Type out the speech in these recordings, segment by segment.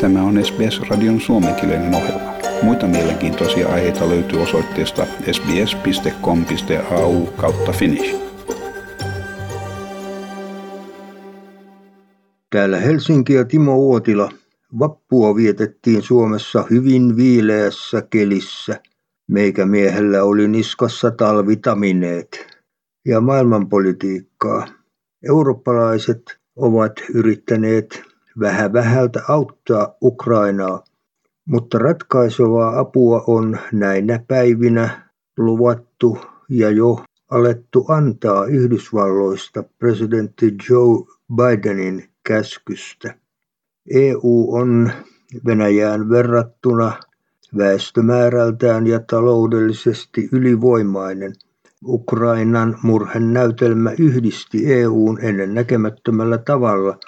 Tämä on SBS-radion suomenkielinen ohjelma. Muita mielenkiintoisia aiheita löytyy osoitteesta sbs.com.au kautta finnish. Täällä Helsinki ja Timo Uotila. Vappua vietettiin Suomessa hyvin viileässä kelissä. Meikä miehellä oli niskassa talvitamineet. Ja maailmanpolitiikkaa. Eurooppalaiset ovat yrittäneet vähän vähältä auttaa Ukrainaa, mutta ratkaisevaa apua on näinä päivinä luvattu ja jo alettu antaa Yhdysvalloista presidentti Joe Bidenin käskystä. EU on Venäjään verrattuna väestömäärältään ja taloudellisesti ylivoimainen. Ukrainan murhen näytelmä yhdisti EUn ennen näkemättömällä tavalla –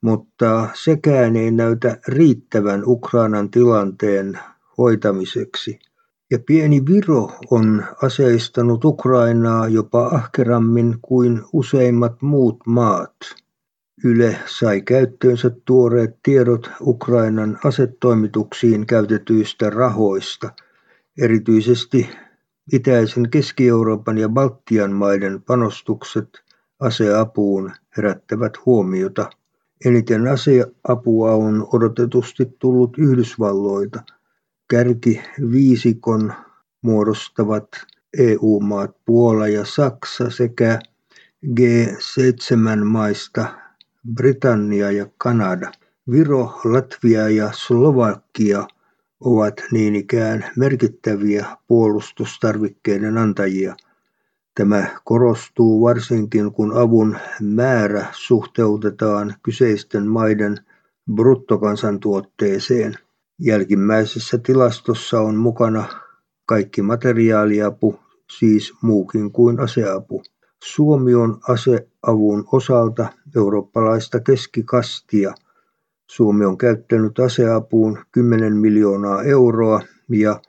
mutta sekään ei näytä riittävän Ukrainan tilanteen hoitamiseksi. Ja pieni Viro on aseistanut Ukrainaa jopa ahkerammin kuin useimmat muut maat. Yle sai käyttöönsä tuoreet tiedot Ukrainan asetoimituksiin käytetyistä rahoista. Erityisesti itäisen Keski-Euroopan ja Baltian maiden panostukset aseapuun herättävät huomiota. Eniten aseapua on odotetusti tullut Yhdysvalloilta. Kärkiviisikon muodostavat EU-maat Puola ja Saksa sekä G7-maista Britannia ja Kanada. Viro, Latvia ja Slovakia ovat niin ikään merkittäviä puolustustarvikkeiden antajia – Tämä korostuu varsinkin kun avun määrä suhteutetaan kyseisten maiden bruttokansantuotteeseen. Jälkimmäisessä tilastossa on mukana kaikki materiaaliapu, siis muukin kuin aseapu. Suomi on aseavun osalta eurooppalaista keskikastia. Suomi on käyttänyt aseapuun 10 miljoonaa euroa ja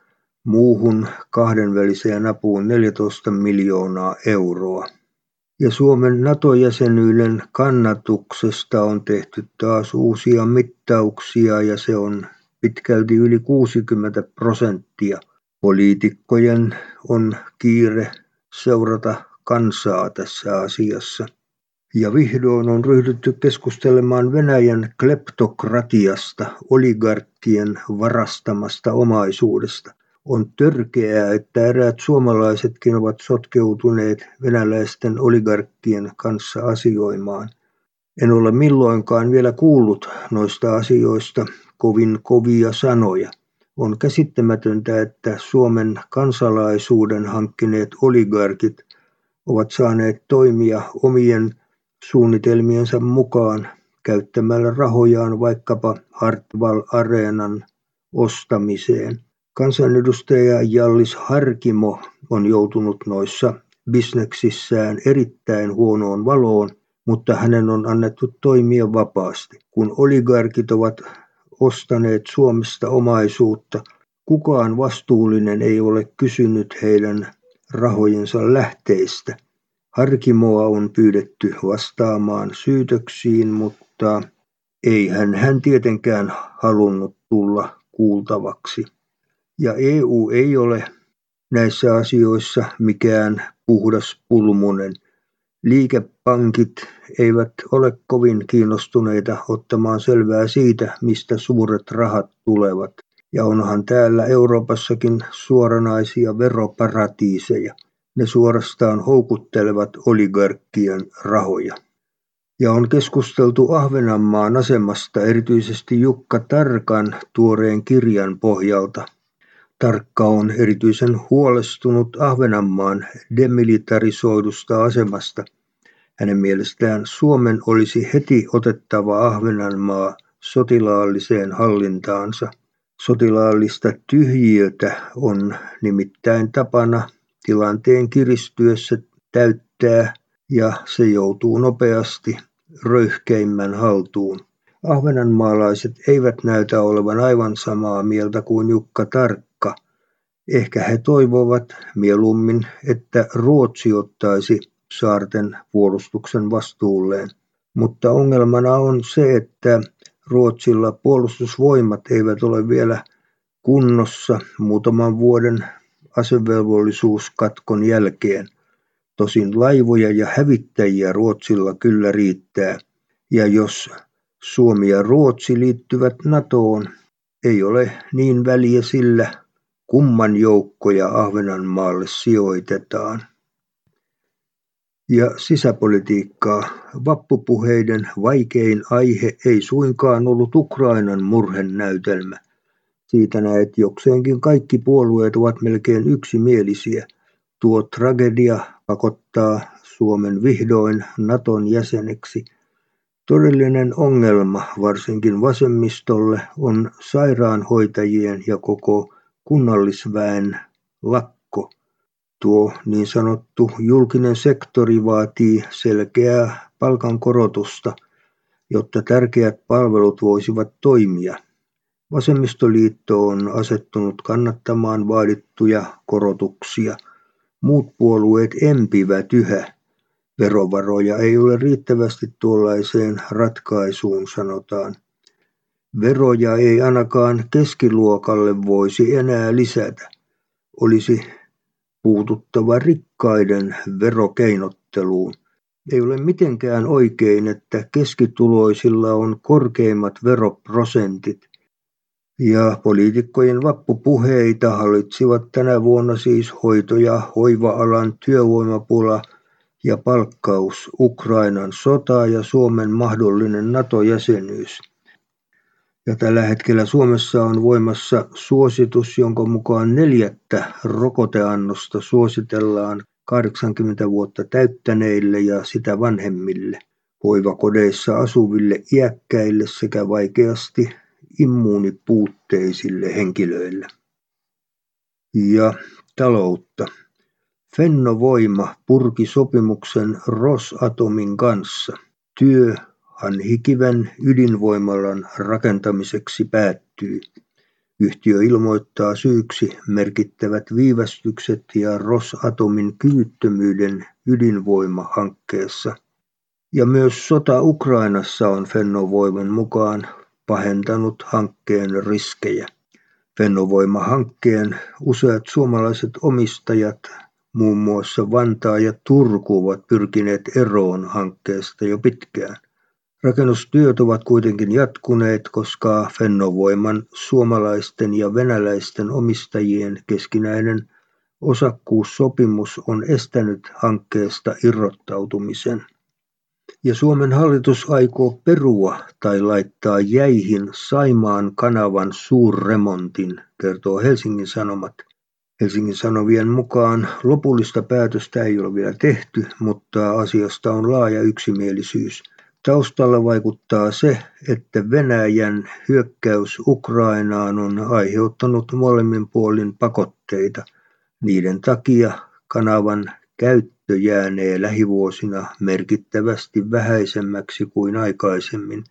muuhun kahdenväliseen apuun 14 miljoonaa euroa. Ja Suomen NATO-jäsenyyden kannatuksesta on tehty taas uusia mittauksia ja se on pitkälti yli 60 prosenttia. Poliitikkojen on kiire seurata kansaa tässä asiassa. Ja vihdoin on ryhdytty keskustelemaan Venäjän kleptokratiasta, oligarkkien varastamasta omaisuudesta. On törkeää, että eräät suomalaisetkin ovat sotkeutuneet venäläisten oligarkkien kanssa asioimaan. En ole milloinkaan vielä kuullut noista asioista kovin kovia sanoja. On käsittämätöntä, että Suomen kansalaisuuden hankkineet oligarkit ovat saaneet toimia omien suunnitelmiensa mukaan käyttämällä rahojaan vaikkapa Hartwall Areenan ostamiseen. Kansanedustaja Jallis Harkimo on joutunut noissa bisneksissään erittäin huonoon valoon, mutta hänen on annettu toimia vapaasti. Kun oligarkit ovat ostaneet Suomesta omaisuutta, kukaan vastuullinen ei ole kysynyt heidän rahojensa lähteistä. Harkimoa on pyydetty vastaamaan syytöksiin, mutta ei hän, hän tietenkään halunnut tulla kuultavaksi. Ja EU ei ole näissä asioissa mikään puhdas pulmunen. Liikepankit eivät ole kovin kiinnostuneita ottamaan selvää siitä, mistä suuret rahat tulevat. Ja onhan täällä Euroopassakin suoranaisia veroparatiiseja. Ne suorastaan houkuttelevat oligarkkien rahoja. Ja on keskusteltu Ahvenanmaan asemasta erityisesti Jukka Tarkan tuoreen kirjan pohjalta – Tarkka on erityisen huolestunut Ahvenanmaan demilitarisoidusta asemasta. Hänen mielestään Suomen olisi heti otettava Ahvenanmaa sotilaalliseen hallintaansa. Sotilaallista tyhjiötä on nimittäin tapana tilanteen kiristyessä täyttää ja se joutuu nopeasti röyhkeimmän haltuun. Ahvenanmaalaiset eivät näytä olevan aivan samaa mieltä kuin Jukka Tarkka Ehkä he toivovat mieluummin, että Ruotsi ottaisi saarten puolustuksen vastuulleen. Mutta ongelmana on se, että Ruotsilla puolustusvoimat eivät ole vielä kunnossa muutaman vuoden asevelvollisuuskatkon jälkeen. Tosin laivoja ja hävittäjiä Ruotsilla kyllä riittää, ja jos Suomi ja Ruotsi liittyvät NATOon, ei ole niin väliä sillä, kumman joukkoja Ahvenanmaalle sijoitetaan. Ja sisäpolitiikkaa. Vappupuheiden vaikein aihe ei suinkaan ollut Ukrainan murhenäytelmä. Siitä näet jokseenkin kaikki puolueet ovat melkein yksimielisiä. Tuo tragedia pakottaa Suomen vihdoin Naton jäseneksi. Todellinen ongelma, varsinkin vasemmistolle, on sairaanhoitajien ja koko kunnallisväen lakko. Tuo niin sanottu julkinen sektori vaatii selkeää palkankorotusta, jotta tärkeät palvelut voisivat toimia. Vasemmistoliitto on asettunut kannattamaan vaadittuja korotuksia. Muut puolueet empivät yhä. Verovaroja ei ole riittävästi tuollaiseen ratkaisuun, sanotaan. Veroja ei ainakaan keskiluokalle voisi enää lisätä. Olisi puututtava rikkaiden verokeinotteluun. Ei ole mitenkään oikein, että keskituloisilla on korkeimmat veroprosentit. Ja poliitikkojen vappupuheita hallitsivat tänä vuonna siis hoito- ja hoiva-alan työvoimapula ja palkkaus, Ukrainan sota ja Suomen mahdollinen NATO-jäsenyys. Ja tällä hetkellä Suomessa on voimassa suositus, jonka mukaan neljättä rokoteannosta suositellaan 80 vuotta täyttäneille ja sitä vanhemmille, hoivakodeissa asuville iäkkäille sekä vaikeasti immuunipuutteisille henkilöille. Ja taloutta. Fennovoima purki sopimuksen Rosatomin kanssa. Työ Hanhikiven ydinvoimalan rakentamiseksi päättyy. Yhtiö ilmoittaa syyksi merkittävät viivästykset ja Rosatomin kyvyttömyyden ydinvoimahankkeessa. Ja myös sota Ukrainassa on Fennovoiman mukaan pahentanut hankkeen riskejä. Fennovoima-hankkeen useat suomalaiset omistajat, muun muassa Vantaa ja Turku, ovat pyrkineet eroon hankkeesta jo pitkään. Rakennustyöt ovat kuitenkin jatkuneet, koska Fennovoiman suomalaisten ja venäläisten omistajien keskinäinen osakkuussopimus on estänyt hankkeesta irrottautumisen. Ja Suomen hallitus aikoo perua tai laittaa jäihin Saimaan kanavan suurremontin, kertoo Helsingin Sanomat. Helsingin Sanovien mukaan lopullista päätöstä ei ole vielä tehty, mutta asiasta on laaja yksimielisyys. Taustalla vaikuttaa se, että Venäjän hyökkäys Ukrainaan on aiheuttanut molemmin puolin pakotteita. Niiden takia kanavan käyttö jäänee lähivuosina merkittävästi vähäisemmäksi kuin aikaisemmin,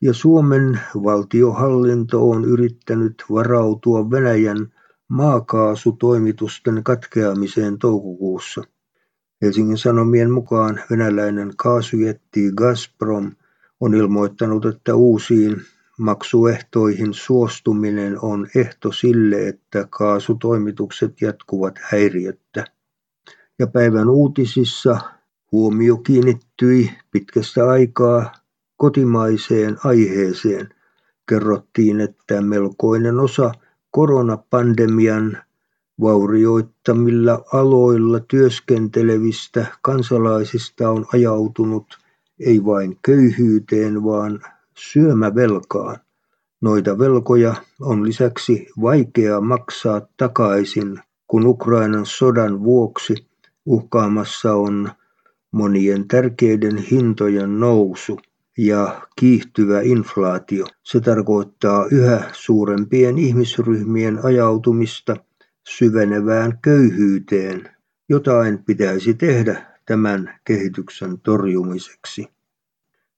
ja Suomen valtiohallinto on yrittänyt varautua Venäjän maakaasutoimitusten katkeamiseen toukokuussa. Helsingin Sanomien mukaan venäläinen kaasujätti Gazprom on ilmoittanut, että uusiin maksuehtoihin suostuminen on ehto sille, että kaasutoimitukset jatkuvat häiriöttä. Ja päivän uutisissa huomio kiinnittyi pitkästä aikaa kotimaiseen aiheeseen. Kerrottiin, että melkoinen osa koronapandemian Vaurioittamilla aloilla työskentelevistä kansalaisista on ajautunut ei vain köyhyyteen, vaan syömävelkaan. Noita velkoja on lisäksi vaikea maksaa takaisin, kun Ukrainan sodan vuoksi uhkaamassa on monien tärkeiden hintojen nousu ja kiihtyvä inflaatio. Se tarkoittaa yhä suurempien ihmisryhmien ajautumista – syvenevään köyhyyteen. Jotain pitäisi tehdä tämän kehityksen torjumiseksi.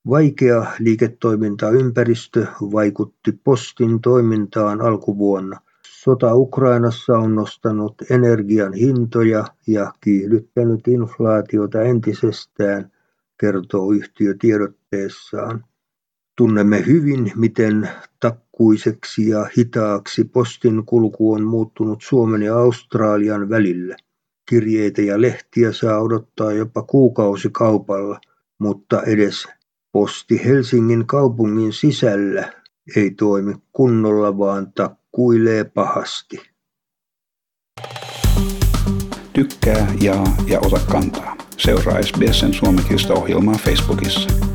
Vaikea liiketoimintaympäristö vaikutti postin toimintaan alkuvuonna. Sota Ukrainassa on nostanut energian hintoja ja kiihdyttänyt inflaatiota entisestään, kertoo yhtiö tiedotteessaan. Tunnemme hyvin, miten takkuiseksi ja hitaaksi postin kulku on muuttunut Suomen ja Australian välillä. Kirjeitä ja lehtiä saa odottaa jopa kuukausikaupalla, mutta edes posti Helsingin kaupungin sisällä ei toimi kunnolla, vaan takkuilee pahasti. Tykkää, jaa ja ota kantaa. Seuraa SBSn suomenkielistä ohjelmaa Facebookissa.